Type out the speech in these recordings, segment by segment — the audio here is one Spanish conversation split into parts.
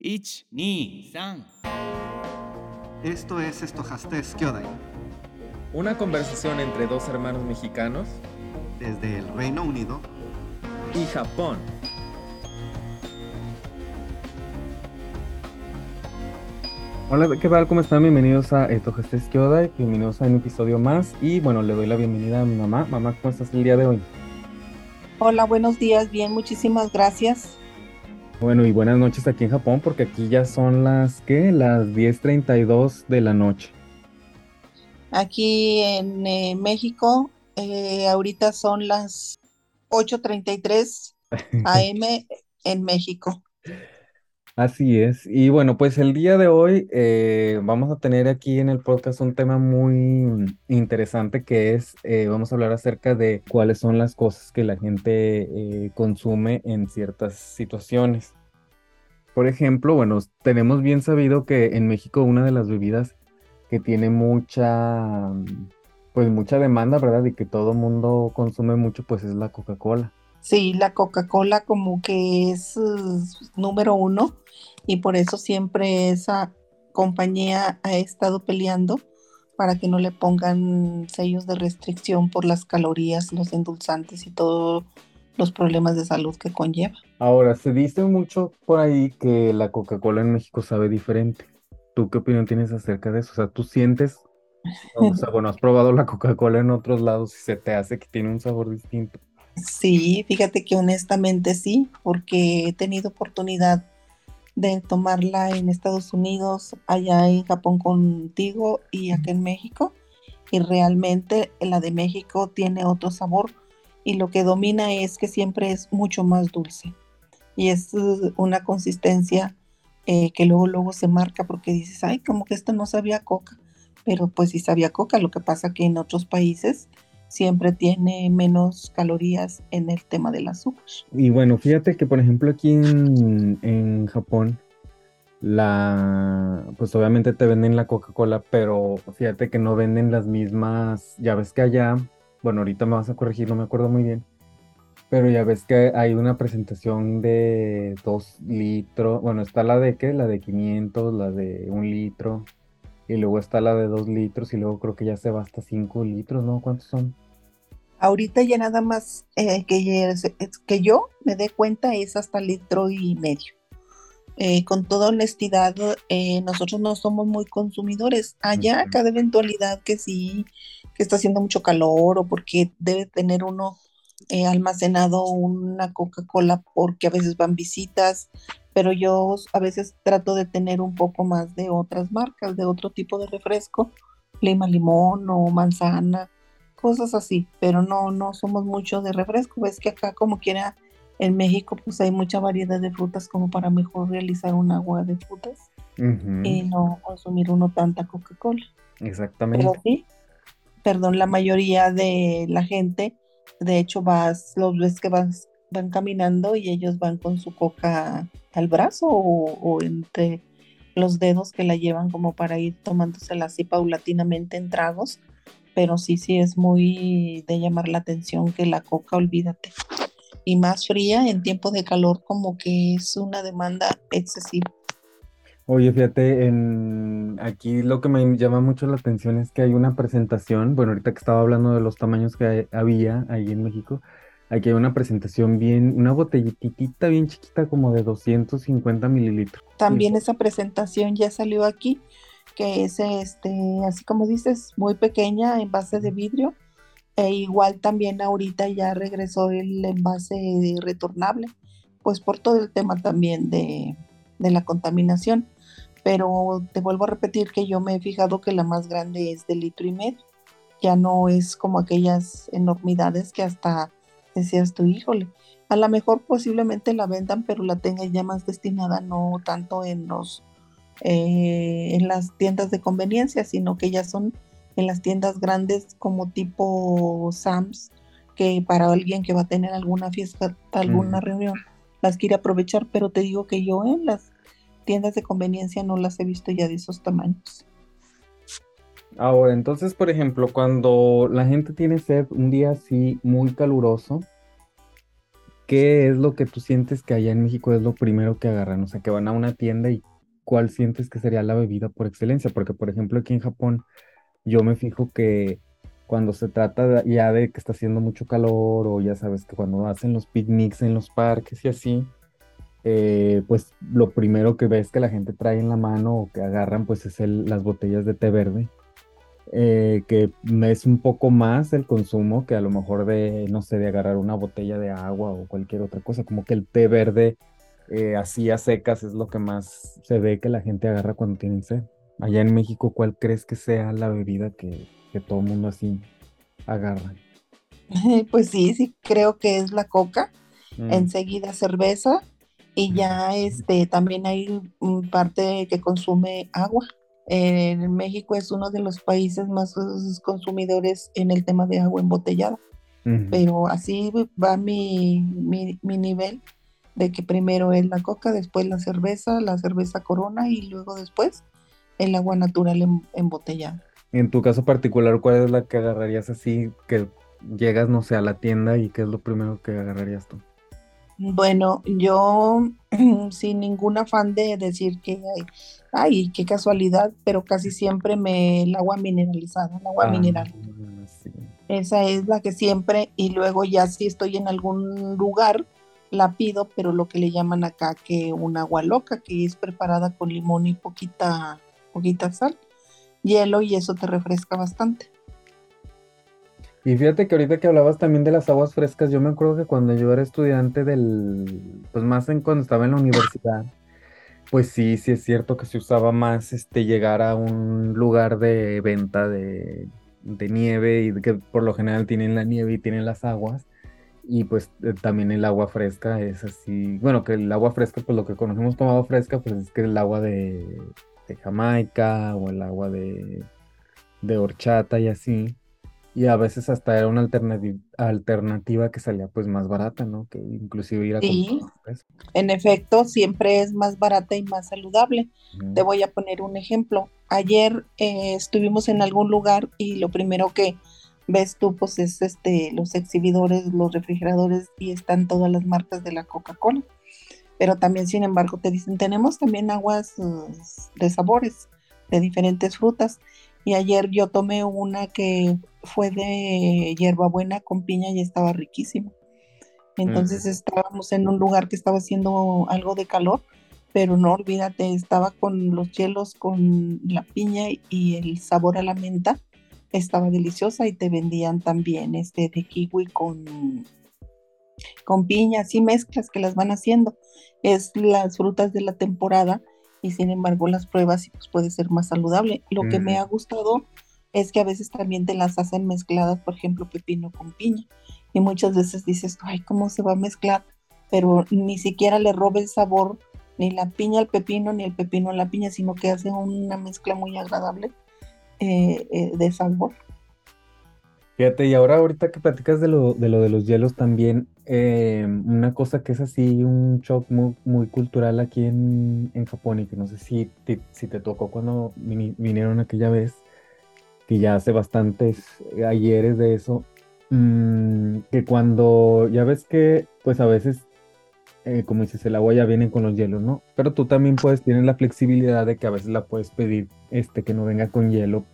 1、2、3 Esto es Estojastes Kyodai, Una conversación entre dos hermanos mexicanos desde el Reino Unido. y Japón. Hola, ¿qué tal? ¿Cómo están? Bienvenidos a Estojastes Kyodai, bienvenidos a un episodio más y bueno, le doy la bienvenida a mi mamá. Mamá, ¿cómo estás el día de hoy? Hola, buenos días. Bien, muchísimas gracias. Bueno, y buenas noches aquí en Japón porque aquí ya son las, ¿qué? Las 10.32 de la noche. Aquí en eh, México, eh, ahorita son las 8:33 AM en México. Así es. Y bueno, pues el día de hoy eh, vamos a tener aquí en el podcast un tema muy interesante que es, eh, vamos a hablar acerca de cuáles son las cosas que la gente eh, consume en ciertas situaciones. Por ejemplo, bueno, tenemos bien sabido que en México una de las bebidas que tiene mucha, pues mucha demanda, ¿verdad? Y que todo mundo consume mucho, pues es la Coca-Cola. Sí, la Coca-Cola como que es número uno y por eso siempre esa compañía ha estado peleando para que no le pongan sellos de restricción por las calorías, los endulzantes y todos los problemas de salud que conlleva. Ahora, se dice mucho por ahí que la Coca-Cola en México sabe diferente. ¿Tú qué opinión tienes acerca de eso? O sea, ¿tú sientes, o sea, bueno, has probado la Coca-Cola en otros lados y se te hace que tiene un sabor distinto? Sí, fíjate que honestamente sí, porque he tenido oportunidad de tomarla en Estados Unidos, allá en Japón contigo y acá en México. Y realmente la de México tiene otro sabor y lo que domina es que siempre es mucho más dulce. Y es uh, una consistencia eh, que luego luego se marca porque dices, ay, como que esto no sabía a coca. Pero pues sí sabía a coca, lo que pasa que en otros países siempre tiene menos calorías en el tema del azúcar. Y bueno, fíjate que por ejemplo aquí en, en Japón, la, pues obviamente te venden la Coca-Cola, pero fíjate que no venden las mismas, ya ves que allá, bueno, ahorita me vas a corregir, no me acuerdo muy bien, pero ya ves que hay una presentación de 2 litros, bueno, está la de qué, la de 500, la de 1 litro, y luego está la de 2 litros, y luego creo que ya se va hasta 5 litros, ¿no? ¿Cuántos son? Ahorita ya nada más eh, que, que yo me dé cuenta es hasta litro y medio. Eh, con toda honestidad, eh, nosotros no somos muy consumidores. Allá, cada eventualidad que sí, que está haciendo mucho calor o porque debe tener uno eh, almacenado una Coca-Cola porque a veces van visitas, pero yo a veces trato de tener un poco más de otras marcas, de otro tipo de refresco, lima limón o manzana, cosas así, pero no, no somos mucho de refresco. Ves que acá como quiera en México pues hay mucha variedad de frutas como para mejor realizar un agua de frutas y no consumir uno tanta Coca-Cola. Exactamente. Pero sí, perdón, la mayoría de la gente, de hecho, vas, los ves que vas, van caminando y ellos van con su coca al brazo o, entre los dedos que la llevan como para ir tomándosela así paulatinamente en tragos. Pero sí, sí es muy de llamar la atención que la coca, olvídate. Y más fría en tiempos de calor, como que es una demanda excesiva. Oye, fíjate, en aquí lo que me llama mucho la atención es que hay una presentación, bueno, ahorita que estaba hablando de los tamaños que había ahí en México, aquí hay una presentación bien, una botellitita bien chiquita como de 250 mililitros. También esa presentación ya salió aquí, que es este, así como dices, muy pequeña, envase de vidrio. E igual también ahorita ya regresó el envase retornable, pues por todo el tema también de, de la contaminación. Pero te vuelvo a repetir que yo me he fijado que la más grande es de litro y medio. Ya no es como aquellas enormidades que hasta decías tú, híjole, a lo mejor posiblemente la vendan, pero la tengan ya más destinada no tanto en los eh, en las tiendas de conveniencia, sino que ya son en las tiendas grandes como tipo Sam's, que para alguien que va a tener alguna fiesta, alguna reunión, las quiere aprovechar, pero te digo que yo en las tiendas de conveniencia no las he visto ya de esos tamaños. Ahora, entonces, por ejemplo, cuando la gente tiene sed un día así muy caluroso, ¿qué es lo que tú sientes que allá en México es lo primero que agarran? O sea, que van a una tienda y ¿cuál sientes que sería la bebida por excelencia? Porque, por ejemplo, aquí en Japón, yo me fijo que cuando se trata ya de que está haciendo mucho calor o ya sabes que cuando hacen los picnics en los parques y así, eh, pues lo primero que ves que la gente trae en la mano o que agarran pues es las botellas de té verde, eh, que es un poco más el consumo que a lo mejor de, no sé, de agarrar una botella de agua o cualquier otra cosa, como que el té verde eh, así a secas es lo que más se ve que la gente agarra cuando tienen sed. Allá en México, ¿cuál crees que sea la bebida que, que todo el mundo así agarra. Pues sí, sí, creo que es la coca, Mm. enseguida cerveza y ya este también hay parte que consume agua. En México es uno de los países más consumidores en el tema de agua embotellada, Ujú. pero así va mi, mi, mi nivel de que primero es la coca, después la cerveza, la cerveza corona y luego después el agua natural em- embotellada. En tu caso particular, ¿cuál es la que agarrarías así que llegas, no sé, a la tienda y qué es lo primero que agarrarías tú? Bueno, yo sin ningún afán de decir que ay, ay, qué casualidad, pero casi siempre me el agua mineralizada, el agua Ah, mineral. sí. Esa es la que siempre, y luego ya si estoy en algún lugar, la pido, pero lo que le llaman acá que un agua loca, que es preparada con limón y poquita, poquita sal, hielo, y eso te refresca bastante. Y fíjate que ahorita que hablabas también de las aguas frescas, yo me acuerdo que cuando yo era estudiante del, pues más en cuando estaba en la universidad, pues sí, sí es cierto que se usaba más este llegar a un lugar de venta de, de nieve y que por lo general tienen la nieve y tienen las aguas. Y pues eh, también el agua fresca es así, bueno, que el agua fresca, pues lo que conocemos como agua fresca, pues es que el agua de, de Jamaica o el agua de, de horchata y así. Y a veces hasta era una alternativa, alternativa que salía pues más barata, ¿no? Que inclusive ir a Sí. En efecto, siempre es más barata y más saludable. Te voy a poner un ejemplo. Ayer eh, estuvimos en algún lugar y lo primero que ves tú pues es este los exhibidores, los refrigeradores y están todas las marcas de la Coca-Cola. Pero también, sin embargo, te dicen, tenemos también aguas eh, de sabores de diferentes frutas. Y ayer yo tomé una que fue de hierbabuena con piña y estaba riquísima. Entonces estábamos en un lugar que estaba haciendo algo de calor, pero no olvídate, estaba con los hielos, con la piña y el sabor a la menta, estaba deliciosa y te vendían también este de kiwi con, con piña, así mezclas que las van haciendo. Es las frutas de la temporada y sin embargo las pruebas pues puede ser más saludable. Lo que me ha gustado es que a veces también te las hacen mezcladas, por ejemplo, pepino con piña. Y muchas veces dices, ay, ¿cómo se va a mezclar? Pero ni siquiera le roba el sabor ni la piña al pepino, ni el pepino a la piña, sino que hace una mezcla muy agradable eh, eh, de sabor. Fíjate, y ahora ahorita que platicas de lo de, lo de los hielos también, eh, una cosa que es así un shock muy, cultural aquí en, en Japón y que no sé si te, si te tocó cuando vini- vinieron aquella vez, que ya hace bastantes ayeres de eso, mm, que cuando ya ves que pues a veces, eh, como dices, el agua ya viene con los hielos, ¿no? Pero tú también puedes, tienes la flexibilidad de que a veces la puedes pedir, este, que no venga con hielo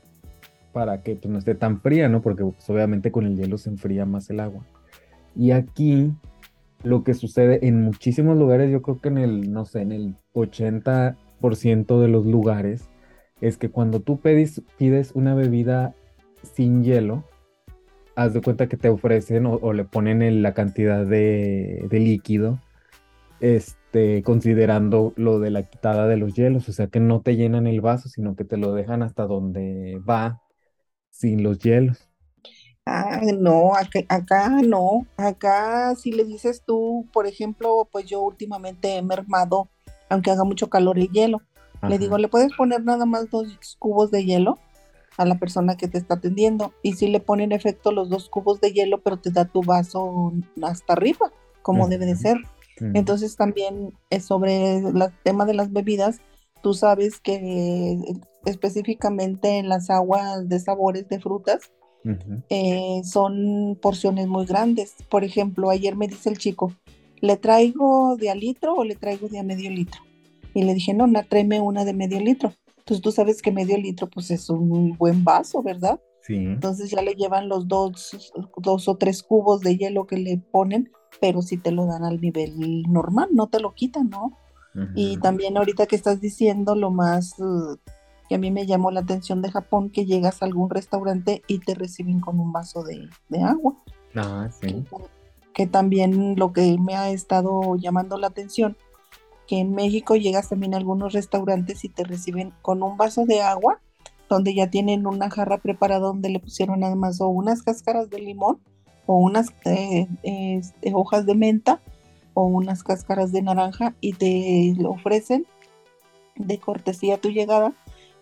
para que pues, no esté tan fría, ¿no? Porque pues, obviamente con el hielo se enfría más el agua. Y aquí lo que sucede en muchísimos lugares, yo creo que en el, no sé, en el 80% de los lugares, es que cuando tú pedis, pides una bebida sin hielo, haz de cuenta que te ofrecen o, le ponen la cantidad de, de líquido, este, considerando lo de la quitada de los hielos, o sea que no te llenan el vaso, sino que te lo dejan hasta donde va sin los hielos. Ah, no, acá, acá no. Acá si le dices tú, por ejemplo, pues yo últimamente he mermado, aunque haga mucho calor, el hielo. Le digo, ¿le puedes poner nada más dos cubos de hielo a la persona que te está atendiendo? Y si le pone en efecto los dos cubos de hielo, pero te da tu vaso hasta arriba, como debe de ser. Entonces también es sobre el tema de las bebidas, tú sabes que específicamente en las aguas de sabores de frutas eh, son porciones muy grandes. Por ejemplo, ayer me dice el chico, ¿le traigo de a litro o le traigo de a medio litro? Y le dije, no, no, tráeme una de medio litro. Entonces tú sabes que medio litro pues es un buen vaso, ¿verdad? Sí. Entonces ya le llevan los dos, dos o tres cubos de hielo que le ponen, pero si te lo dan al nivel normal, no te lo quitan, ¿no? Y también ahorita que estás diciendo lo más uh, que a mí me llamó la atención de Japón, que llegas a algún restaurante y te reciben con un vaso de, de agua. Ah, sí. Que también lo que me ha estado llamando la atención, que en México llegas también a algunos restaurantes y te reciben con un vaso de agua, donde ya tienen una jarra preparada donde le pusieron además o unas cáscaras de limón o unas eh, este, hojas de menta o unas cáscaras de naranja y te lo ofrecen de cortesía a tu llegada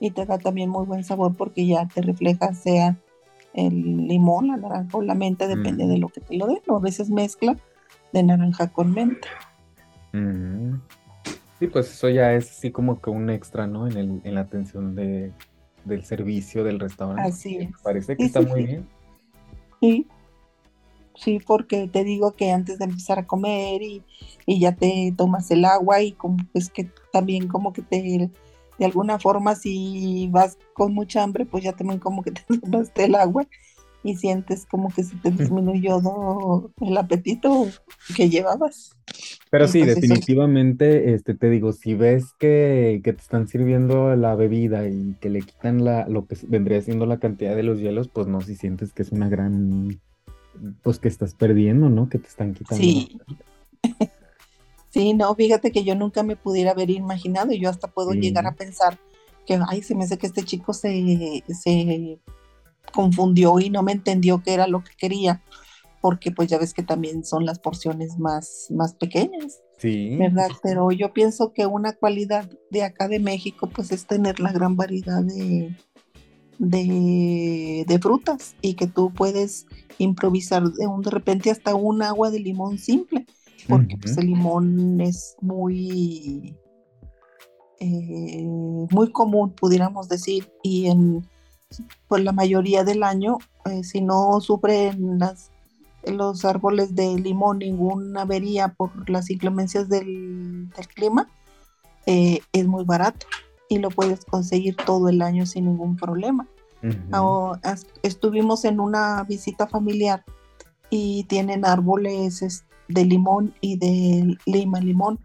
y te da también muy buen sabor porque ya te refleja sea el limón, la naranja o la menta, depende Mm. de lo que te lo den, o a veces mezcla de naranja con menta. Ujú. Sí, pues eso ya es así como que un extra, ¿no? En el, en la atención de, del servicio del restaurante. Así es. Parece que Sí, está sí, muy sí. bien. Sí, sí, porque te digo que antes de empezar a comer y, y ya te tomas el agua y como pues que también como que te, de alguna forma si vas con mucha hambre, pues ya también como que te tomaste el agua y sientes como que se te disminuyó el apetito que llevabas. Pero sí, Entonces, definitivamente, este, te digo, si ves que, que te están sirviendo la bebida y que le quitan la, lo que vendría siendo la cantidad de los hielos, pues no, si sientes que es una gran, pues que estás perdiendo, ¿no? Que te están quitando. Sí. Sí, no, fíjate que yo nunca me pudiera haber imaginado y yo hasta puedo llegar a pensar que, ay, se me hace que este chico se, se confundió y no me entendió qué era lo que quería, porque pues ya ves que también son las porciones más, más pequeñas, Sí, ¿verdad? Pero yo pienso que una cualidad de acá de México pues es tener la gran variedad de, de, de frutas y que tú puedes improvisar de, un, de repente hasta un agua de limón simple, porque pues el limón es muy, eh, muy común, pudiéramos decir, y en pues la mayoría del año, eh, si no sufren las, los árboles de limón ninguna avería por las inclemencias del, del clima, eh, es muy barato y lo puedes conseguir todo el año sin ningún problema. Estuvimos en una visita familiar y tienen árboles es, de limón y de lima limón.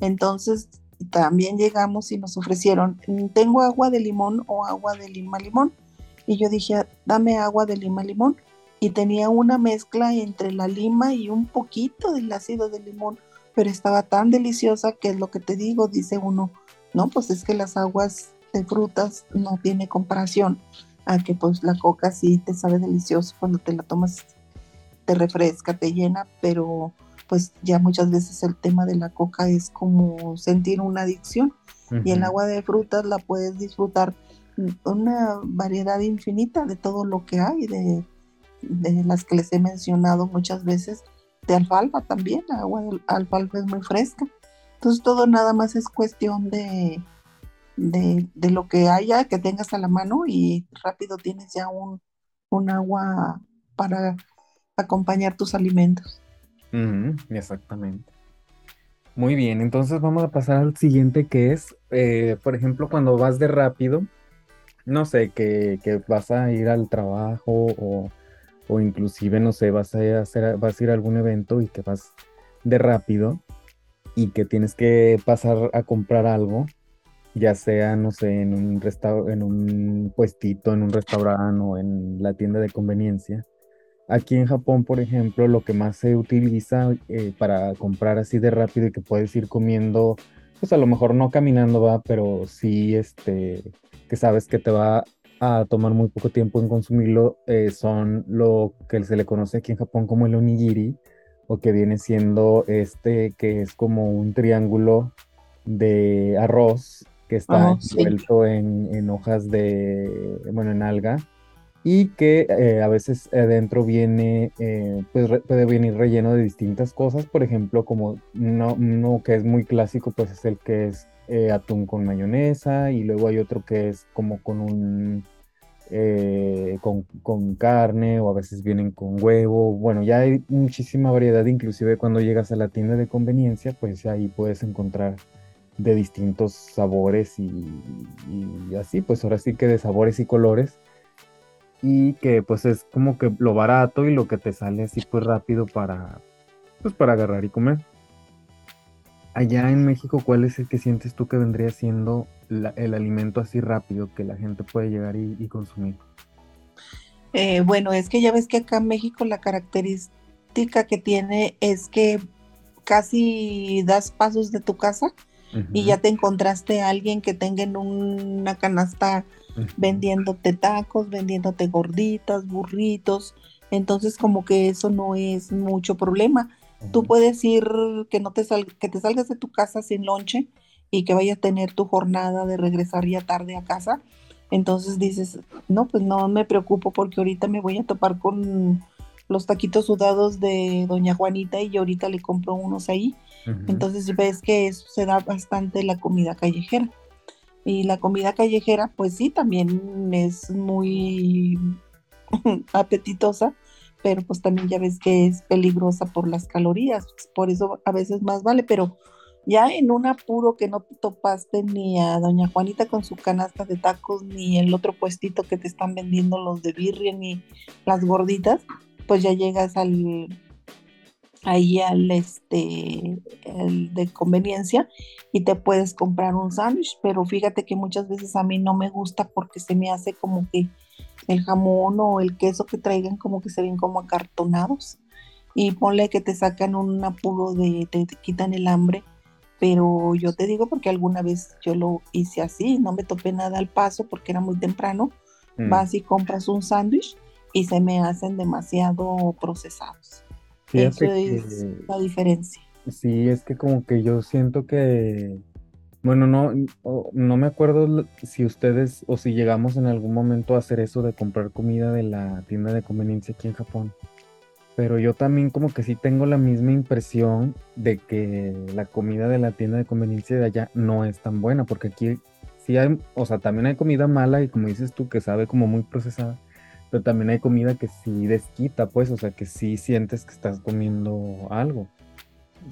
Entonces también llegamos y nos ofrecieron, "Mm, tengo agua de limón o agua de lima limón. Y yo dije, dame agua de lima limón. Y tenía una mezcla entre la lima y un poquito del ácido de limón, pero estaba tan deliciosa que es lo que te digo, dice uno, no, pues es que las aguas de frutas no tiene comparación a que pues la coca sí te sabe delicioso cuando te la tomas, te refresca, te llena, pero pues ya muchas veces el tema de la coca es como sentir una adicción y el agua de frutas la puedes disfrutar una variedad infinita de todo lo que hay, de, de las que les he mencionado muchas veces, de alfalfa también, la agua de alfalfa es muy fresca. Entonces todo nada más es cuestión de, de, de lo que haya, que tengas a la mano y rápido tienes ya un, un agua para acompañar tus alimentos. Exactamente. Muy bien, entonces vamos a pasar al siguiente que es, eh, por ejemplo, cuando vas de rápido, no sé, que, que vas a ir al trabajo o, o inclusive, no sé, vas a hacer, vas a ir a algún evento y que vas de rápido y que tienes que pasar a comprar algo, ya sea, no sé, en un restau- en un puestito, en un restaurante o en la tienda de conveniencia. Aquí en Japón, por ejemplo, lo que más se utiliza eh, para comprar así de rápido y que puedes ir comiendo, pues a lo mejor no caminando, va, pero sí, este, que sabes que te va a tomar muy poco tiempo en consumirlo, eh, son lo que se le conoce aquí en Japón como el onigiri, o que viene siendo este, que es como un triángulo de arroz que está sí. envuelto en, en hojas de, bueno, en alga y que eh, a veces adentro viene, eh, pues puede venir relleno de distintas cosas, por ejemplo, como uno, uno que es muy clásico, pues es el que es eh, atún con mayonesa y luego hay otro que es como con un, con, con carne o a veces vienen con huevo. Bueno, ya hay muchísima variedad, inclusive cuando llegas a la tienda de conveniencia, pues ahí puedes encontrar de distintos sabores y así, pues ahora sí que de sabores y colores. Y que pues es como que lo barato y lo que te sale así pues rápido para, pues para agarrar y comer. Allá en México, ¿cuál es el que sientes tú que vendría siendo la- el alimento así rápido que la gente puede llegar y, y consumir? Eh, bueno, es que ya ves que acá en México la característica que tiene es que casi das pasos de tu casa y Ujú, ya te encontraste a alguien que tenga en una canasta vendiéndote tacos, vendiéndote gorditas, burritos. Entonces como que eso no es mucho problema. Tú puedes ir que no te sal- que te salgas de tu casa sin lonche y que vayas a tener tu jornada de regresar ya tarde a casa. Entonces dices, no, pues no me preocupo porque ahorita me voy a topar con los taquitos sudados de Doña Juanita y yo ahorita le compro unos ahí. Entonces ves que eso se da bastante la comida callejera. Y la comida callejera, pues sí, también es muy apetitosa, pero pues también ya ves que es peligrosa por las calorías, por eso a veces más vale, pero ya en un apuro que no te topaste ni a doña Juanita con su canasta de tacos, ni el otro puestito que te están vendiendo los de birria, ni las gorditas, pues ya llegas al ahí al este el de conveniencia y te puedes comprar un sándwich, pero fíjate que muchas veces a mí no me gusta porque se me hace como que el jamón o el queso que traigan como que se ven como acartonados y ponle que te sacan un apuro de, te, te quitan el hambre, pero yo te digo porque alguna vez yo lo hice así, no me topé nada al paso porque era muy temprano, mm. vas y compras un sándwich y se me hacen demasiado procesados. Fíjate Eso es que la diferencia. sí, es que como que yo siento que, bueno, no, no me acuerdo si ustedes o si llegamos en algún momento a hacer eso de comprar comida de la tienda de conveniencia aquí en Japón. Pero yo también como que sí tengo la misma impresión de que la comida de la tienda de conveniencia de allá no es tan buena, porque aquí sí hay, o sea, también hay comida mala y como dices tú, que sabe como muy procesada, pero también hay comida que sí desquita, pues, o sea, que sí sientes que estás comiendo algo,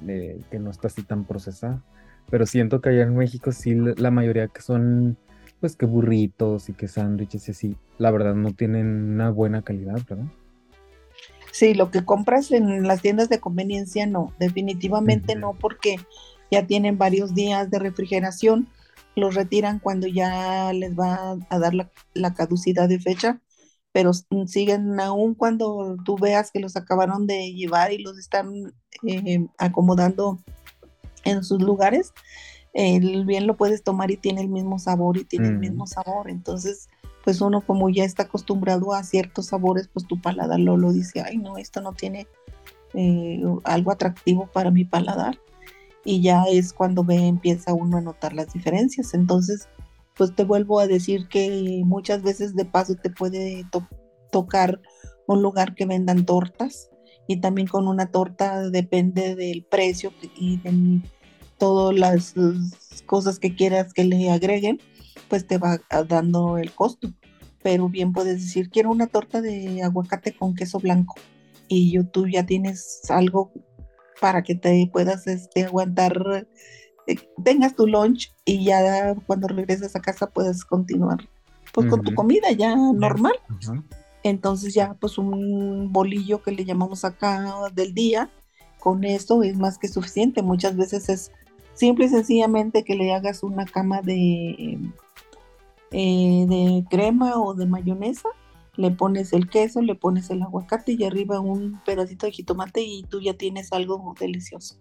eh, que no está así tan procesada. Pero siento que allá en México sí la mayoría que son, pues, que burritos y que sándwiches y así, la verdad no tienen una buena calidad, ¿verdad? Sí, lo que compras en las tiendas de conveniencia no, definitivamente no, porque ya tienen varios días de refrigeración, los retiran cuando ya les va a dar la, la caducidad de fecha, pero s- siguen aún cuando tú veas que los acabaron de llevar y los están eh, acomodando en sus lugares, el bien lo puedes tomar y tiene el mismo sabor y tiene el Mm. mismo sabor. Entonces, pues uno como ya está acostumbrado a ciertos sabores, pues tu paladar lo, lo dice, ay no, esto no tiene eh, algo atractivo para mi paladar. Y ya es cuando ve, empieza uno a notar las diferencias. Entonces, pues te vuelvo a decir que muchas veces de paso te puede to- tocar un lugar que vendan tortas y también con una torta depende del precio y de todas las cosas que quieras que le agreguen, pues te va dando el costo. Pero bien puedes decir, quiero una torta de aguacate con queso blanco y yo, tú ya tienes algo para que te puedas este, aguantar, tengas tu lunch y ya cuando regreses a casa puedes continuar pues con tu comida ya normal. Entonces ya pues un bolillo que le llamamos acá del día, con eso es más que suficiente. Muchas veces es simple y sencillamente que le hagas una cama de, eh, de crema o de mayonesa, le pones el queso, le pones el aguacate y arriba un pedacito de jitomate y tú ya tienes algo delicioso.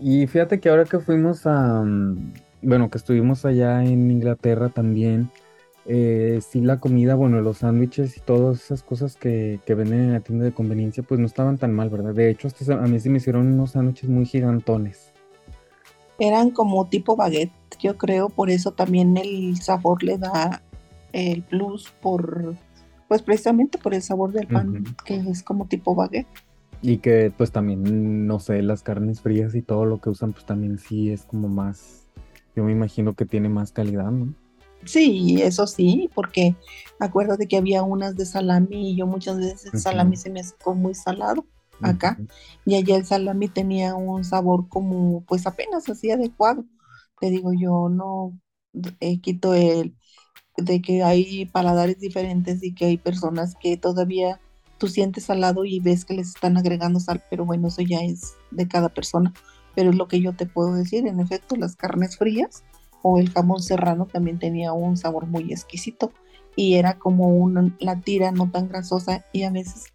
Y fíjate que ahora que fuimos a, mm, bueno, que estuvimos allá en Inglaterra también, eh, sí la comida, bueno, los sándwiches y todas esas cosas que, que venden en la tienda de conveniencia, pues no estaban tan mal, ¿verdad? De hecho, hasta a mí sí me hicieron unos sándwiches muy gigantones. Eran como tipo baguette, yo creo, por eso también el sabor le da el plus por, pues precisamente por el sabor del pan, que es como tipo baguette. Y que pues también, no sé, las carnes frías y todo lo que usan, pues también sí es como más, yo me imagino que tiene más calidad, ¿no? Sí, eso sí, porque acuérdate que había unas de salami y yo muchas veces el salami se me sacó muy salado acá y allá el salami tenía un sabor como pues apenas así adecuado. Te digo, yo no eh, quito el de que hay paladares diferentes y que hay personas que todavía tú sientes salado y ves que les están agregando sal, pero bueno, eso ya es de cada persona. Pero es lo que yo te puedo decir, en efecto, las carnes frías o el jamón serrano también tenía un sabor muy exquisito y era como una, la tira no tan grasosa y a veces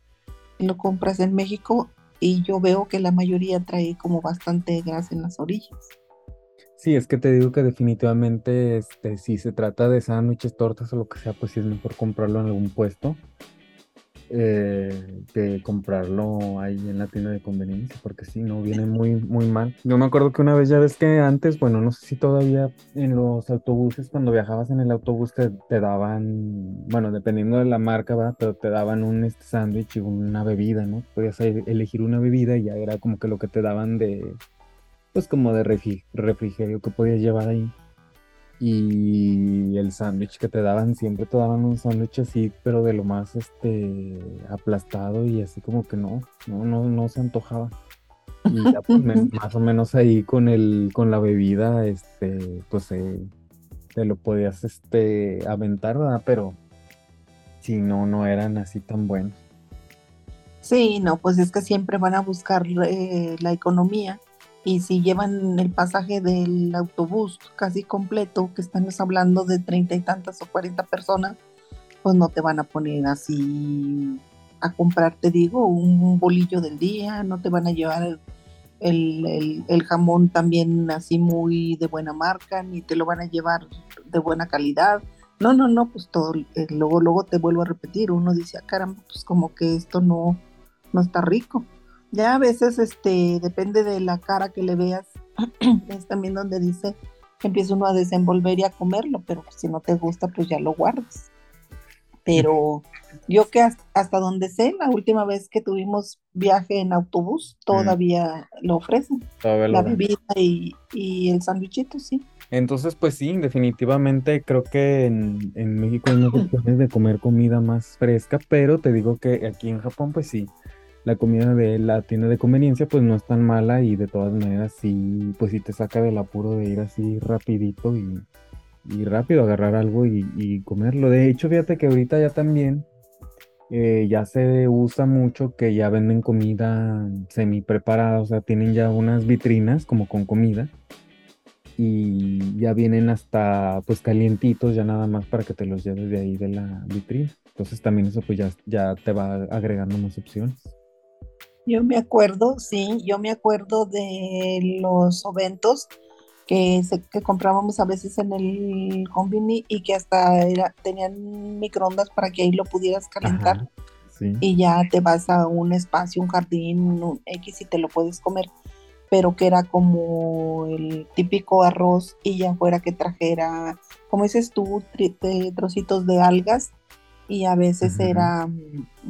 lo compras en México y yo veo que la mayoría trae como bastante grasa en las orillas. Sí, es que te digo que definitivamente, este, si se trata de sándwiches, tortas o lo que sea, pues sí es mejor comprarlo en algún puesto eh, que comprarlo ahí en la tienda de conveniencia, porque sí, no viene muy, muy mal. Yo me acuerdo que una vez ya ves que antes, bueno, no sé si todavía en los autobuses, cuando viajabas en el autobús te, daban, bueno, dependiendo de la marca, te daban un este, sándwich y una bebida, ¿no? Podías e- elegir una bebida y ya era como que lo que te daban de, pues como de refri- refrigerio que podías llevar ahí. Y el sándwich que te daban, siempre te daban un sándwich así, pero de lo más este aplastado y así como que no, no, no, no se antojaba. Y ya pues más o menos ahí con el, con la bebida, este, pues eh, te lo podías este aventar, ¿verdad? Pero si no, no eran así tan buenos. Sí, no, pues es que siempre van a buscar eh, la economía y si llevan el pasaje del autobús casi completo, que estamos hablando de treinta y tantas o cuarenta personas, pues no te van a poner así a comprar, te digo, un bolillo del día, no te van a llevar el, el- jamón también así muy de buena marca, ni te lo van a llevar de buena calidad. No, no, no, pues todo, eh, luego, luego te vuelvo a repetir, uno dice, ah, caramba, pues como que esto no, no está rico. Ya a veces este depende de la cara que le veas, es también donde dice que empieza uno a desenvolver y a comerlo, pero si no te gusta, pues ya lo guardas. Pero yo que hasta, hasta donde sé, la última vez que tuvimos viaje en autobús, todavía lo ofrecen, Todavía la bebida y, y el sándwichito, sí. Entonces, pues sí, definitivamente creo que en, en México hay más opciones de comer comida más fresca, pero te digo que aquí en Japón, pues sí, la comida de la tienda de conveniencia, pues no es tan mala y de todas maneras sí, pues sí te saca del apuro de ir así rapidito y, y rápido agarrar algo y, comerlo. De hecho, fíjate que ahorita ya también eh, ya se usa mucho que ya venden comida semi preparada, o sea, tienen ya unas vitrinas como con comida y ya vienen hasta pues calientitos ya nada más para que te los lleves de ahí de la vitrina. Entonces también eso pues ya, ya te va agregando más opciones. Yo me acuerdo, sí, yo me acuerdo de los oventos que, se, que comprábamos a veces en el convini y que hasta era, tenían microondas para que ahí lo pudieras calentar. Ajá, sí. y ya te vas a un espacio, un jardín, un X y te lo puedes comer, pero que era como el típico arroz y ya fuera que trajera, como dices tú, de trocitos de algas. Y a veces era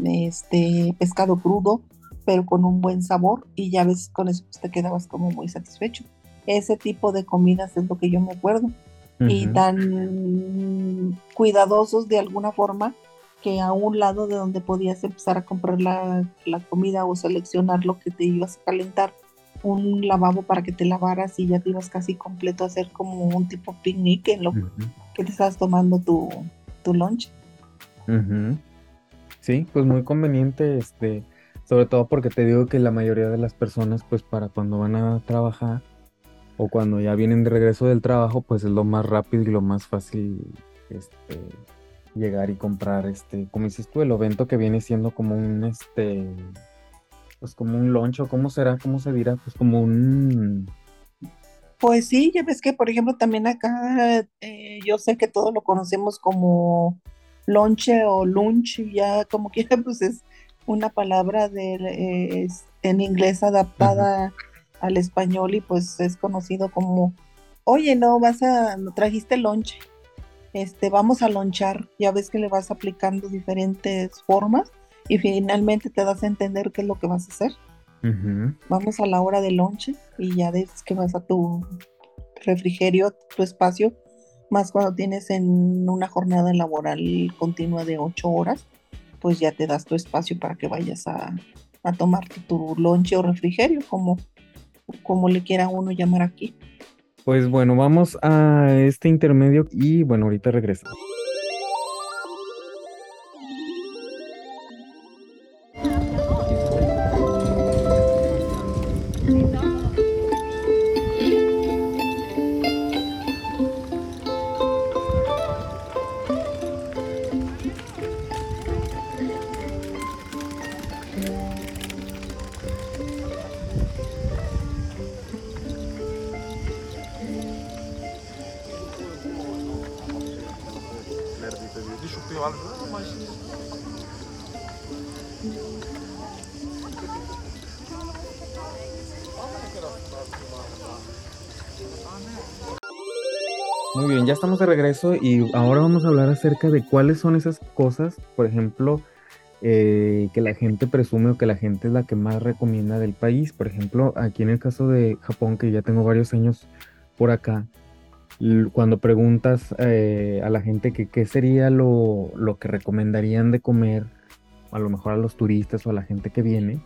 este pescado crudo, pero con un buen sabor y ya ves con eso pues, te quedabas como muy satisfecho. Ese tipo de comidas es lo que yo me acuerdo y Ujú. tan cuidadosos de alguna forma que a un lado de donde podías empezar a comprar la, la comida o seleccionar lo que te ibas a calentar, un lavabo para que te lavaras y ya te ibas casi completo a hacer como un tipo picnic en lo Ujú, que te estabas tomando tu, tu lunch. ujú. Sí, pues muy conveniente, este, sobre todo porque te digo que la mayoría de las personas, pues para cuando van a trabajar o cuando ya vienen de regreso del trabajo, pues es lo más rápido y lo más fácil, este, llegar y comprar, este, como dices tú, el evento que viene siendo como un, este, pues como un lunch o cómo será, cómo se dirá, pues como un, Pues sí, ya ves que por ejemplo también acá eh, yo sé que todos lo conocemos como lonche o lunch, ya como quiera pues es una palabra de, eh, en inglés adaptada al español y pues es conocido como, oye, no, vas a, trajiste lonche, este, vamos a lonchar, ya ves que le vas aplicando diferentes formas y finalmente te das a entender qué es lo que vas a hacer. Vamos a la hora de lonche y ya ves que vas a tu refrigerio, tu espacio, más cuando tienes en una jornada laboral continua de ocho horas, pues ya te das tu espacio para que vayas a, a tomarte tu lonche o refrigerio, como, como le quiera uno llamar aquí. Pues bueno, vamos a este intermedio y bueno, ahorita regresamos. Estamos de regreso y ahora vamos a hablar acerca de cuáles son esas cosas, por ejemplo, eh, que la gente presume o que la gente es la que más recomienda del país. Por ejemplo, aquí en el caso de Japón, que ya tengo varios años por acá, cuando preguntas eh, a la gente que qué sería lo que recomendarían de comer, a lo mejor a los turistas o a la gente que viene,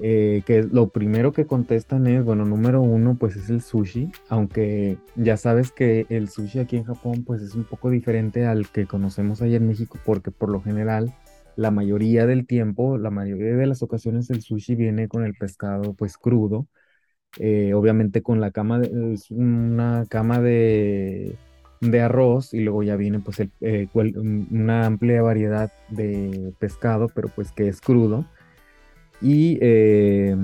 eh, que lo primero que contestan es, bueno, número uno, pues es el sushi, aunque ya sabes que el sushi aquí en Japón, pues es un poco diferente al que conocemos allá en México, porque por lo general, la mayoría del tiempo, la mayoría de las ocasiones, el sushi viene con el pescado, pues crudo, eh, obviamente con la cama, de- es una cama de, de arroz y luego ya viene pues eh, una amplia variedad de pescado, pero pues que es crudo. Y eh,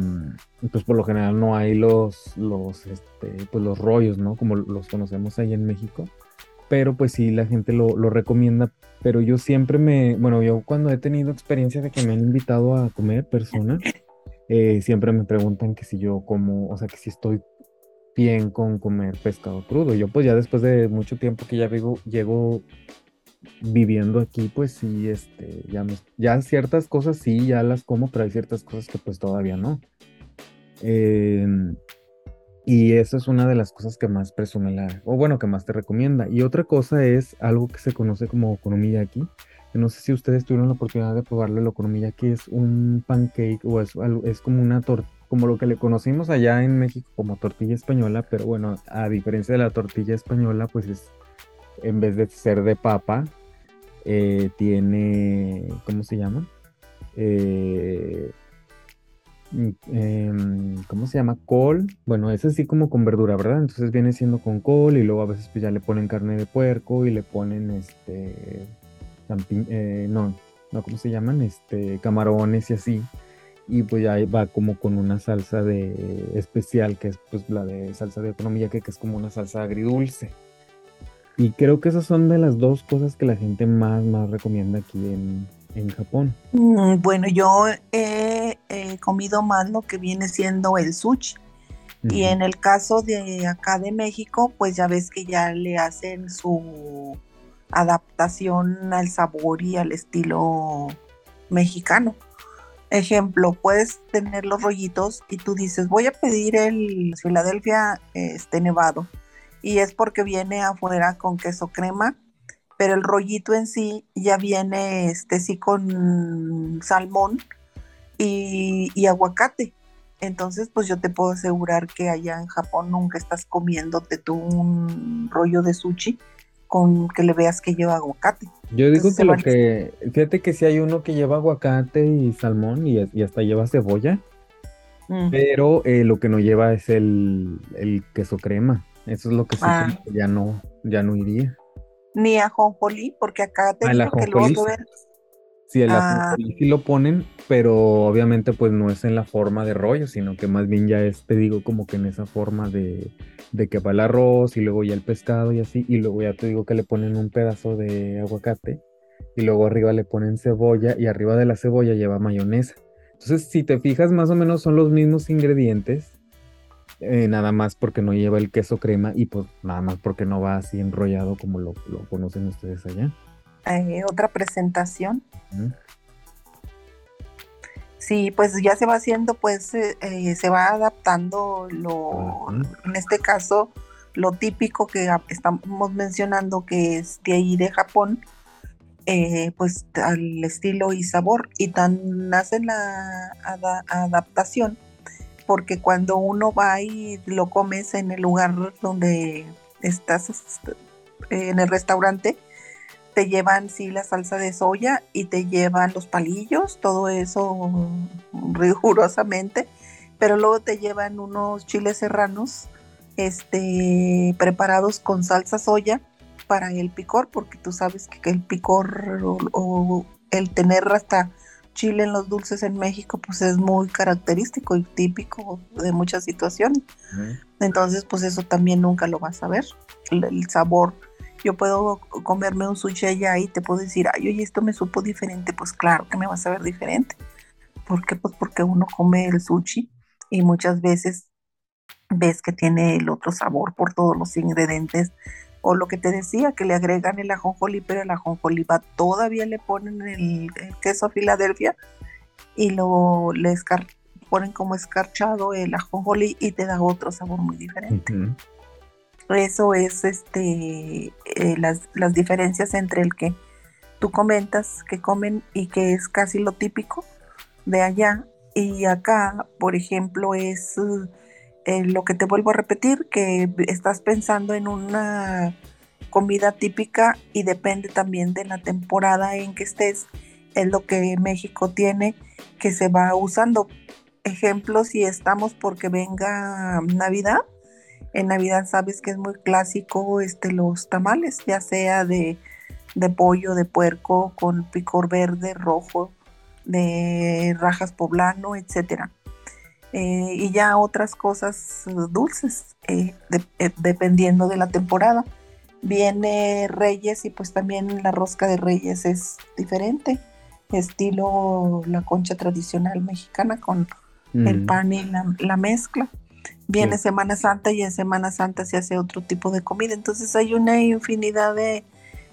pues por lo general no hay los, los, este, pues los rollos, ¿no? Como los conocemos ahí en México. Pero pues sí, la gente lo, lo recomienda. Pero yo siempre me, bueno, yo cuando he tenido experiencia de que me han invitado a comer personas, eh, siempre me preguntan que si yo como, o sea, que si estoy bien con comer pescado crudo. Yo pues ya después de mucho tiempo que ya vivo, llego viviendo aquí, pues sí, este, ya, me- ya ciertas cosas sí, ya las como, pero hay ciertas cosas que pues todavía no. Em, y eso es una de las cosas que más presume la, o bueno, que más te recomienda. Y otra cosa es algo que se conoce como okonomiyaki, que no sé si ustedes tuvieron la oportunidad de probarlo, el okonomiyaki es un pancake o es, es como una torta, como lo que le conocimos allá en México como tortilla española, pero bueno, a diferencia de la tortilla española, pues es, en vez de ser de papa, eh, tiene, ¿cómo se llama? Eh, mm, em, ¿cómo se llama? Col. Bueno, es así como con verdura, ¿verdad? Entonces viene siendo con col y luego a veces pues ya le ponen carne de puerco y le ponen este, eh, no, no, ¿cómo se llaman? Este, camarones y así. Y pues ya va como con una salsa de especial, que es pues la de salsa de economía, que, que es como una salsa agridulce. Y creo que esas son de las dos cosas que la gente más, más recomienda aquí en, en Japón. Mm, Bueno, yo he, he comido más lo que viene siendo el sushi. Y en el caso de acá de México, pues ya ves que ya le hacen su adaptación al sabor y al estilo mexicano. Ejemplo, puedes tener los rollitos y tú dices, voy a pedir el Philadelphia este nevado. Y es porque viene afuera con queso crema, pero el rollito en sí ya viene este sí con salmón y, y aguacate. Entonces, pues yo te puedo asegurar que allá en Japón nunca estás comiéndote tú un rollo de sushi con que le veas que lleva aguacate. Yo digo Entonces, que lo que, fíjate que si hay uno que lleva aguacate y salmón y, y hasta lleva cebolla, Mm. pero eh, lo que no lleva es el, el queso crema. Eso es lo que sí Ah. que ya no, ya no iría. Ni ajonjolí, porque acá te Ah, digo que luego sí. ven- Sí, el Ah. sí lo ponen, pero obviamente pues no es en la forma de rollo, sino que más bien ya es, te digo, como que en esa forma de, de que va el arroz y luego ya el pescado y así, y luego ya te digo que le ponen un pedazo de aguacate y luego arriba le ponen cebolla y arriba de la cebolla lleva mayonesa. Entonces, si te fijas, más o menos son los mismos ingredientes, eh, nada más porque no lleva el queso crema y pues nada más porque no va así enrollado como lo, lo conocen ustedes allá. eh, otra presentación. Sí, pues ya se va haciendo, pues eh, eh, se va adaptando lo, en este caso, lo típico que estamos mencionando que es de ahí de Japón, eh, pues al estilo y sabor. Y tan nace la adaptación, porque cuando uno va y lo comes en el lugar donde estás en el restaurante, te llevan sí la salsa de soya y te llevan los palillos, todo eso rigurosamente, pero luego te llevan unos chiles serranos este, preparados con salsa soya para el picor, porque tú sabes que el picor o, el tener hasta chile en los dulces en México, pues es muy característico y típico de muchas situaciones. Entonces, pues eso también nunca lo vas a ver. El, sabor, yo puedo comerme un sushi allá y te puedo decir, ay, oye, esto me supo diferente. Pues claro que me va a saber diferente. ¿Por qué? Pues porque uno come el sushi y muchas veces ves que tiene el otro sabor por todos los ingredientes o lo que te decía, que le agregan el ajonjolí, pero el ajonjolí va, todavía le ponen el, queso Filadelfia y lo le ponen como escarchado el ajonjolí y te da otro sabor muy diferente. Eso es este eh, las, las diferencias entre el que tú comentas que comen y que es casi lo típico de allá y acá, por ejemplo, es eh, lo que te vuelvo a repetir, que estás pensando en una comida típica y depende también de la temporada en que estés, es lo que México tiene que se va usando. Ejemplo, si estamos porque venga Navidad, en Navidad sabes que es muy clásico este, los tamales, ya sea de, de pollo, de puerco, con picor verde, rojo, de rajas poblano, etcétera eh, y ya otras cosas dulces, eh, eh, dependiendo de la temporada. Viene Reyes y pues también la rosca de Reyes es diferente, estilo la concha tradicional mexicana con el mm. pan y la, mezcla. Viene Semana Santa y en Semana Santa se hace otro tipo de comida. Entonces hay una infinidad de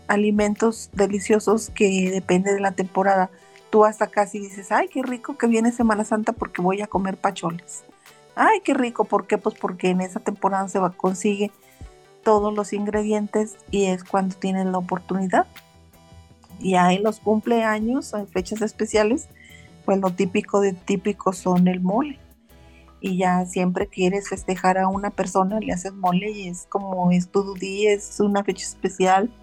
alimentos deliciosos que depende de la temporada tú hasta casi dices, ay, qué rico que viene Semana Santa porque voy a comer pacholes. Ay, qué rico, ¿por qué? Pues porque en esa temporada se va, consigue todos los ingredientes y es cuando tienen la oportunidad. Y ahí los cumpleaños, hay fechas especiales, pues lo típico de típico son el mole. Y ya siempre quieres festejar a una persona, le haces mole y es como es tu día, es una fecha especial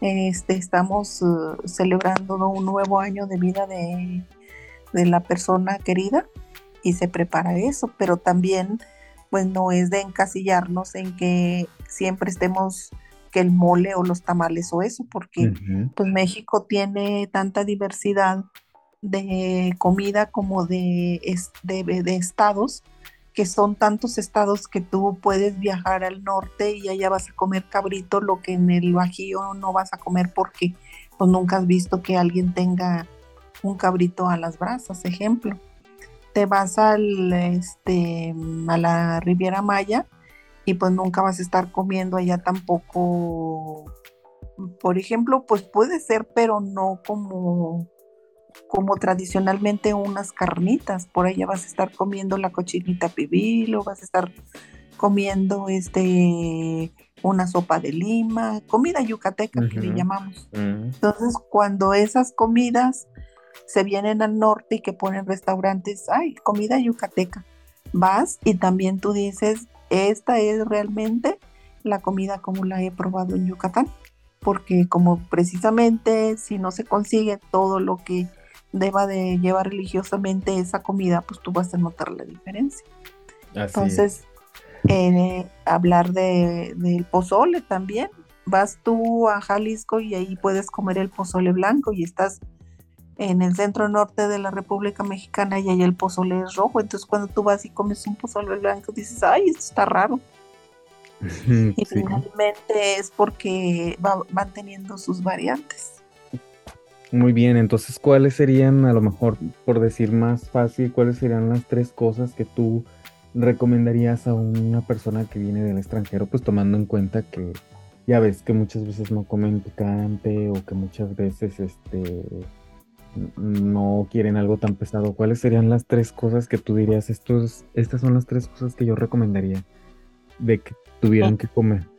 este, estamos uh, celebrando un nuevo año de vida de, la persona querida y se prepara eso, pero también pues no es de encasillarnos en que siempre estemos que el mole o los tamales o eso, porque pues México tiene tanta diversidad de comida como de, de estados que son tantos estados que tú puedes viajar al norte y allá vas a comer cabrito, lo que en el Bajío no vas a comer porque pues nunca has visto que alguien tenga un cabrito a las brasas, ejemplo. Te vas al este a la Riviera Maya y pues nunca vas a estar comiendo allá tampoco por ejemplo, pues puede ser, pero no como como tradicionalmente unas carnitas, por allá vas a estar comiendo la cochinita pibil o vas a estar comiendo este una sopa de lima, comida yucateca que le llamamos. Mm. Entonces, cuando esas comidas se vienen al norte y que ponen restaurantes, ay, comida yucateca, vas y también tú dices, esta es realmente la comida como la he probado en Yucatán, porque como precisamente si no se consigue todo lo que deba de llevar religiosamente esa comida, pues tú vas a notar la diferencia. Entonces, eh, hablar de, del pozole también. Vas tú a Jalisco y ahí puedes comer el pozole blanco y estás en el centro norte de la República Mexicana y ahí el pozole es rojo. Entonces cuando tú vas y comes un pozole blanco dices, ay, esto está raro. y finalmente es porque van teniendo sus variantes. Muy bien, entonces, ¿cuáles serían, a lo mejor, por decir más fácil, cuáles serían las tres cosas que tú recomendarías a una persona que viene del extranjero, pues tomando en cuenta que ya ves que muchas veces no comen picante o que muchas veces este no quieren algo tan pesado. ¿Cuáles serían las tres cosas que tú dirías? Estos, estas son las tres cosas que yo recomendaría de que tuvieran que comer.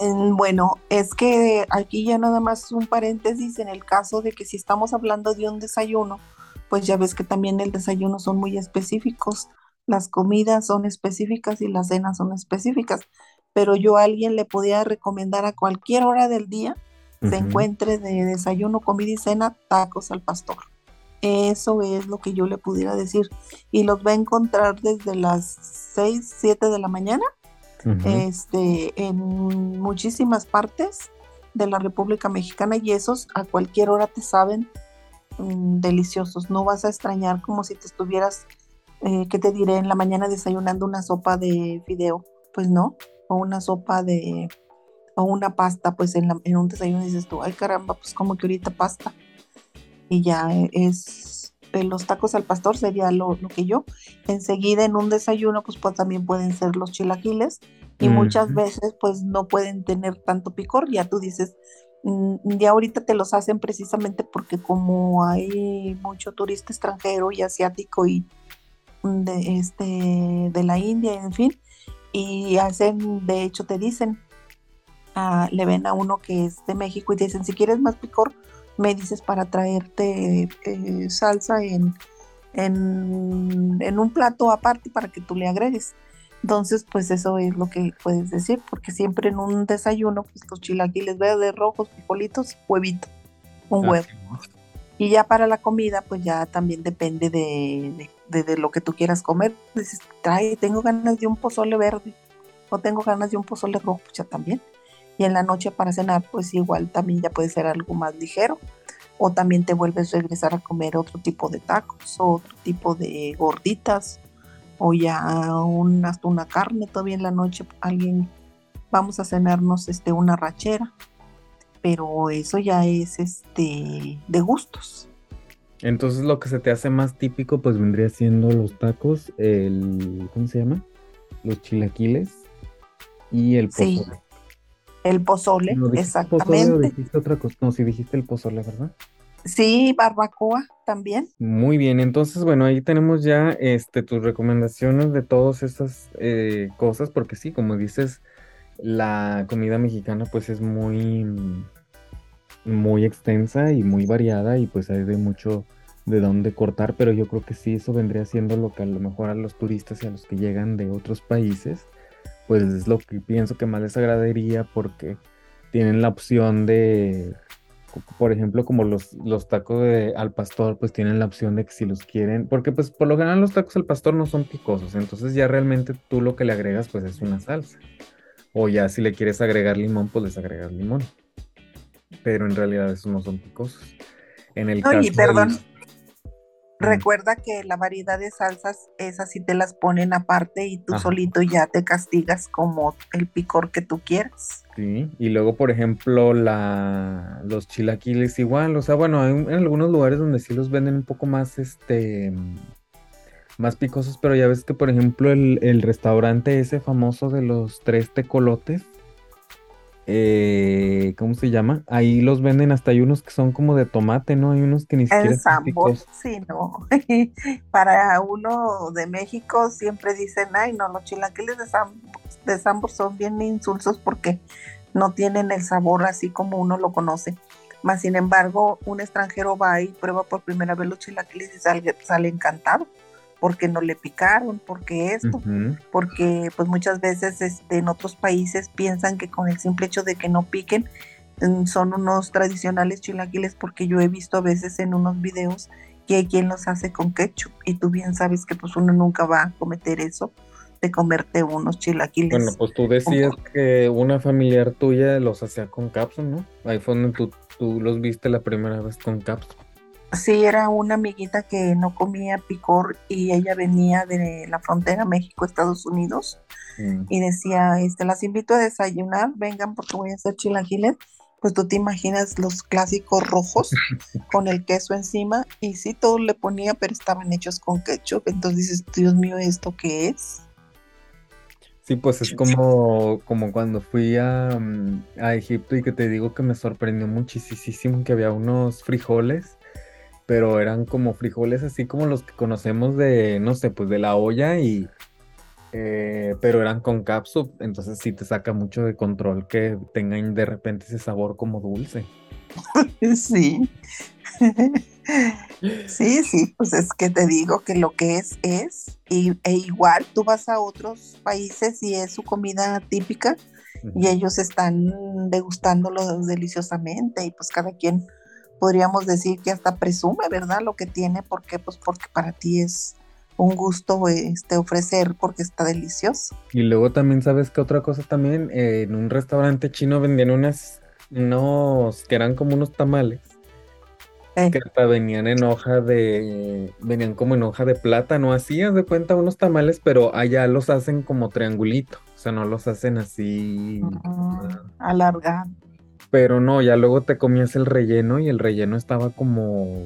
Mm, Bueno, es que aquí ya nada más un paréntesis en el caso de que si estamos hablando de un desayuno, pues ya ves que también el desayuno son muy específicos, las comidas son específicas y las cenas son específicas, pero yo a alguien le podía recomendar a cualquier hora del día se encuentre de desayuno, comida y cena tacos al pastor. Eso es lo que yo le pudiera decir. Y los va a encontrar desde las 6, 7 de la mañana Este, en muchísimas partes de la República Mexicana y esos a cualquier hora te saben mm, deliciosos. No vas a extrañar como si te estuvieras, eh, ¿qué te diré? En la mañana desayunando una sopa de fideo. Pues no, o una sopa de, o una pasta, pues en, la- en un desayuno dices tú, ay caramba, pues como que ahorita pasta. Y ya eh, es, los tacos al pastor sería lo, lo que yo. Enseguida en un desayuno, pues, pues también pueden ser los chilaquiles y muchas veces pues no pueden tener tanto picor, ya tú dices, mm, ya ahorita te los hacen precisamente porque como hay mucho turista extranjero y asiático y de, este, de la India, en fin, y hacen, de hecho te dicen, ah, le ven a uno que es de México y dicen, si quieres más picor, me dices para traerte eh, salsa en, en, en un plato aparte para que tú le agregues. Entonces, pues eso es lo que puedes decir, porque siempre en un desayuno, pues los chilaquiles verdes, rojos, frijolitos, huevito, un huevo. Y ya para la comida, pues ya también depende de, de- de- de lo que tú quieras comer. Dices, trae, tengo ganas de un pozole verde o tengo ganas de un pozole rojo, pues ya también. Y en la noche para cenar, pues igual también ya puede ser algo más ligero. O también te vuelves a regresar a comer otro tipo de tacos o otro tipo de gorditas o ya un, hasta una carne todavía en la noche. Alguien, vamos a cenarnos este, una rachera. Pero eso ya es este de gustos. Entonces lo que se te hace más típico pues vendría siendo los tacos, el, ¿cómo se llama? Los chilaquiles y el Sí, pozole. El pozole, ¿No dijiste pozole exactamente. dijiste otra cosa? No, sí dijiste el pozole, ¿verdad? Sí, barbacoa también. Muy bien, entonces bueno, ahí tenemos ya este, tus recomendaciones de todas esas eh, cosas, porque sí, como dices, la comida mexicana pues es muy, muy extensa y muy variada y pues hay de mucho de dónde cortar, pero yo creo que sí, eso vendría siendo lo que a lo mejor a los turistas y a los que llegan de otros países, pues es lo que pienso que más les agradaría porque tienen la opción de, por ejemplo, como los, los tacos de, al pastor, pues tienen la opción de que si los quieren, porque pues por lo general los tacos al pastor no son picosos, entonces ya realmente tú lo que le agregas pues es una salsa. O ya si le quieres agregar limón, pues les agregas limón. Pero en realidad esos no son picosos. En el Oye, caso perdón. del- Recuerda que la variedad de salsas, esas sí te las ponen aparte y tú Ajá. solito ya te castigas como el picor que tú quieras. Sí, y luego, por ejemplo, la, los chilaquiles igual, o sea, bueno, hay en algunos lugares donde sí los venden un poco más, este, mm, más picosos, pero ya ves que, por ejemplo, el, el restaurante ese famoso de los tres tecolotes, eh, ¿cómo se llama? Ahí los venden hasta hay unos que son como de tomate, ¿no? Hay unos que ni siquiera son Sambor, sí, no. Para uno de México siempre dicen, ay, no, los chilaquiles de Sambor, de Sambor son bien insulsos porque no tienen el sabor así como uno lo conoce. Más sin embargo, un extranjero va y prueba por primera vez los chilaquiles y sale, sale encantado porque no le picaron, porque esto, porque pues muchas veces este, en otros países piensan que con el simple hecho de que no piquen mm, son unos tradicionales chilaquiles porque yo he visto a veces en unos videos que hay quien los hace con ketchup y tú bien sabes que pues uno nunca va a cometer eso de comerte unos chilaquiles. Bueno, pues tú decías que una familiar tuya los hacía con cápsula, ¿no? Ahí fue donde tú, tú los viste la primera vez con cápsula. Sí, era una amiguita que no comía picor y ella venía de la frontera México-Estados Unidos Mm. y decía, este, las invito a desayunar, vengan porque voy a hacer chilaquiles. Pues tú te imaginas los clásicos rojos con el queso encima y sí, todo le ponía, pero estaban hechos con ketchup. Entonces dices, Dios mío, ¿esto qué es? Sí, pues es como, como cuando fui a, mm, a Egipto y que te digo que me sorprendió muchísimo que había unos frijoles, pero eran como frijoles así como los que conocemos de, no sé, pues de la olla y eh, pero eran con capsup, entonces sí te saca mucho de control que tengan de repente ese sabor como dulce. Sí. Sí, sí, pues es que te digo que lo que es es, y, e igual tú vas a otros países y es su comida típica y ellos están degustándolo deliciosamente y pues cada quien podríamos decir que hasta presume, ¿verdad? Lo que tiene, porque pues porque para ti es un gusto este ofrecer porque está delicioso. Y luego también sabes que otra cosa también, eh, en un restaurante chino vendían unas, unos, que eran como unos tamales Eh, que hasta venían en hoja de, venían como en hoja de plátano, así, haz de cuenta unos tamales, pero allá los hacen como triangulito, o sea, no los hacen así. mm, alargado. Pero no, ya luego te comías el relleno y el relleno estaba como,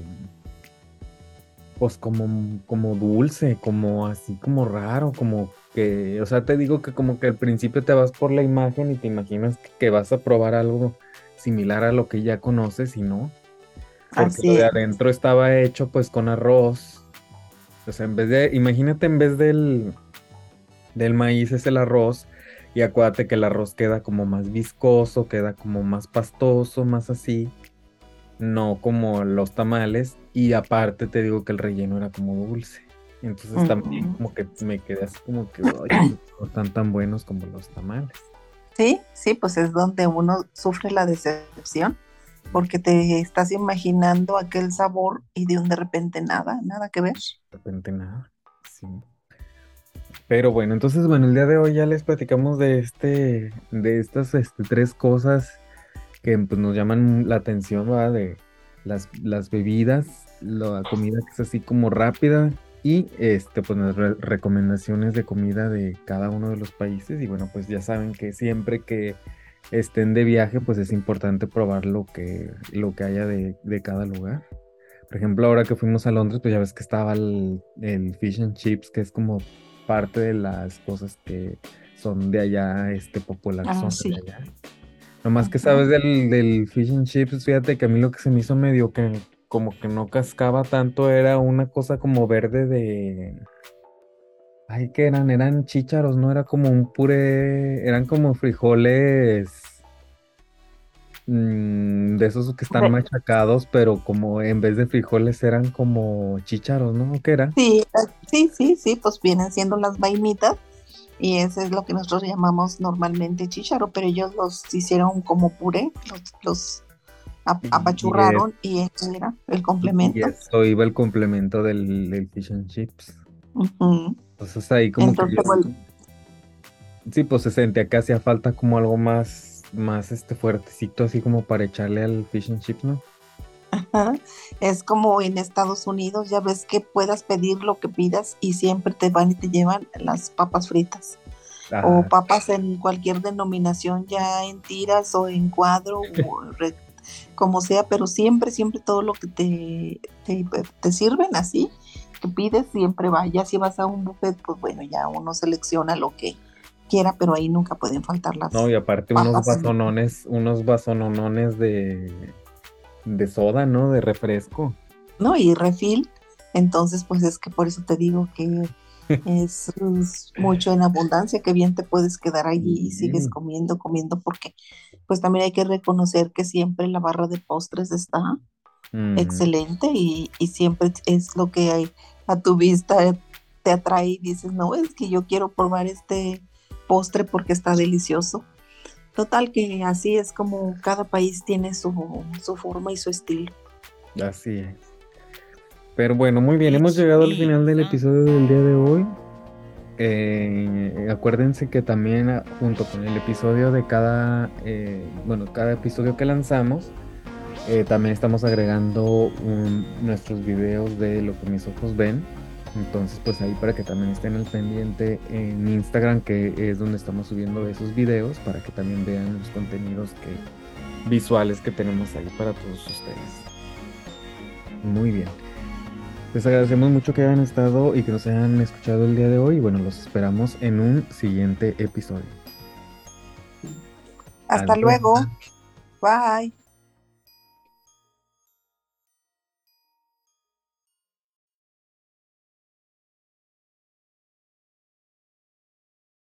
pues como, como dulce, como así, como raro, como que, o sea, te digo que como que al principio te vas por la imagen y te imaginas que, que vas a probar algo similar a lo que ya conoces y no. Porque Así lo de adentro estaba hecho pues con arroz. O sea, en vez de, imagínate en vez del, del maíz es el arroz. Y acuérdate que el arroz queda como más viscoso, queda como más pastoso, más así. No como los tamales. Y aparte te digo que el relleno era como dulce. Entonces también como que me quedé así como que "Ay, no están tan buenos como los tamales. Sí, sí, pues es donde uno sufre la decepción, porque te estás imaginando aquel sabor y de un de repente nada, nada que ver. De repente nada. Sí. Pero bueno, entonces bueno, el día de hoy ya les platicamos de este, de estas este, tres cosas que pues, nos llaman la atención, ¿verdad? De las, las bebidas, la comida que es así como rápida y este, pues las re- recomendaciones de comida de cada uno de los países. Y bueno, pues ya saben que siempre que estén de viaje, pues es importante probar lo que, lo que haya de, de cada lugar. Por ejemplo, ahora que fuimos a Londres, pues ya ves que estaba el, el fish and chips, que es como parte de las cosas que son de allá, este, popular, Ah, son sí. de allá. Nomás que sabes del, del fish and chips, fíjate que a mí lo que se me hizo medio que como que no cascaba tanto era una cosa como verde de... Ay, ¿qué eran? Eran chícharos, ¿no? Era como un puré, eran como frijoles mm, de esos que están machacados, pero como en vez de frijoles eran como chícharos, ¿no? ¿Qué era? Sí, eh, sí, sí, sí, pues vienen siendo las vainitas y ese es lo que nosotros llamamos normalmente chícharo, pero ellos los hicieron como puré, los, los ap- Y- y apachurraron y ese era el Y complemento. eso iba el complemento del, del fish and chips. Entonces ahí como que yo- bueno, Sí, pues se sentía que hacía falta como algo más, más este fuertecito, así como para echarle al fish and chips, ¿no? Ajá. Es como en Estados Unidos, ya ves que puedas pedir lo que pidas y siempre te van y te llevan las papas fritas Ajá, o papas en cualquier denominación, ya en tiras o en cuadro o re- como sea, pero siempre, siempre todo lo que te, te, te sirven así, que pides, siempre va. Ya si vas a un buffet, pues bueno, ya uno selecciona lo que quiera, pero ahí nunca pueden faltar las No, y aparte unos papas. vasonones, unos vasonones de, de soda, ¿no? De refresco. ¿no? Y refil. Entonces, pues es que por eso te digo que es, es mucho en abundancia, que bien te puedes quedar allí y sigues comiendo, comiendo, porque pues también hay que reconocer que siempre la barra de postres está Mm, excelente y, y siempre es lo que hay a tu vista te atrae y dices, no, es que yo quiero probar este postre porque está delicioso. Total que así es como cada país tiene su, su forma y su estilo. Así es. Pero bueno, muy bien, hemos llegado al final del episodio del día de hoy. Eh, acuérdense que también ah, junto con el episodio de cada, eh, bueno, cada episodio que lanzamos, eh, también estamos agregando un- nuestros videos de lo que mis ojos ven. Entonces, pues ahí para que también estén al pendiente en Instagram, que es donde estamos subiendo esos videos, para que también vean los contenidos que, visuales que tenemos ahí para todos ustedes. Muy bien. Les agradecemos mucho que hayan estado y que nos hayan escuchado el día de hoy. Y bueno, los esperamos en un siguiente episodio. Hasta Adiós. luego. Bye.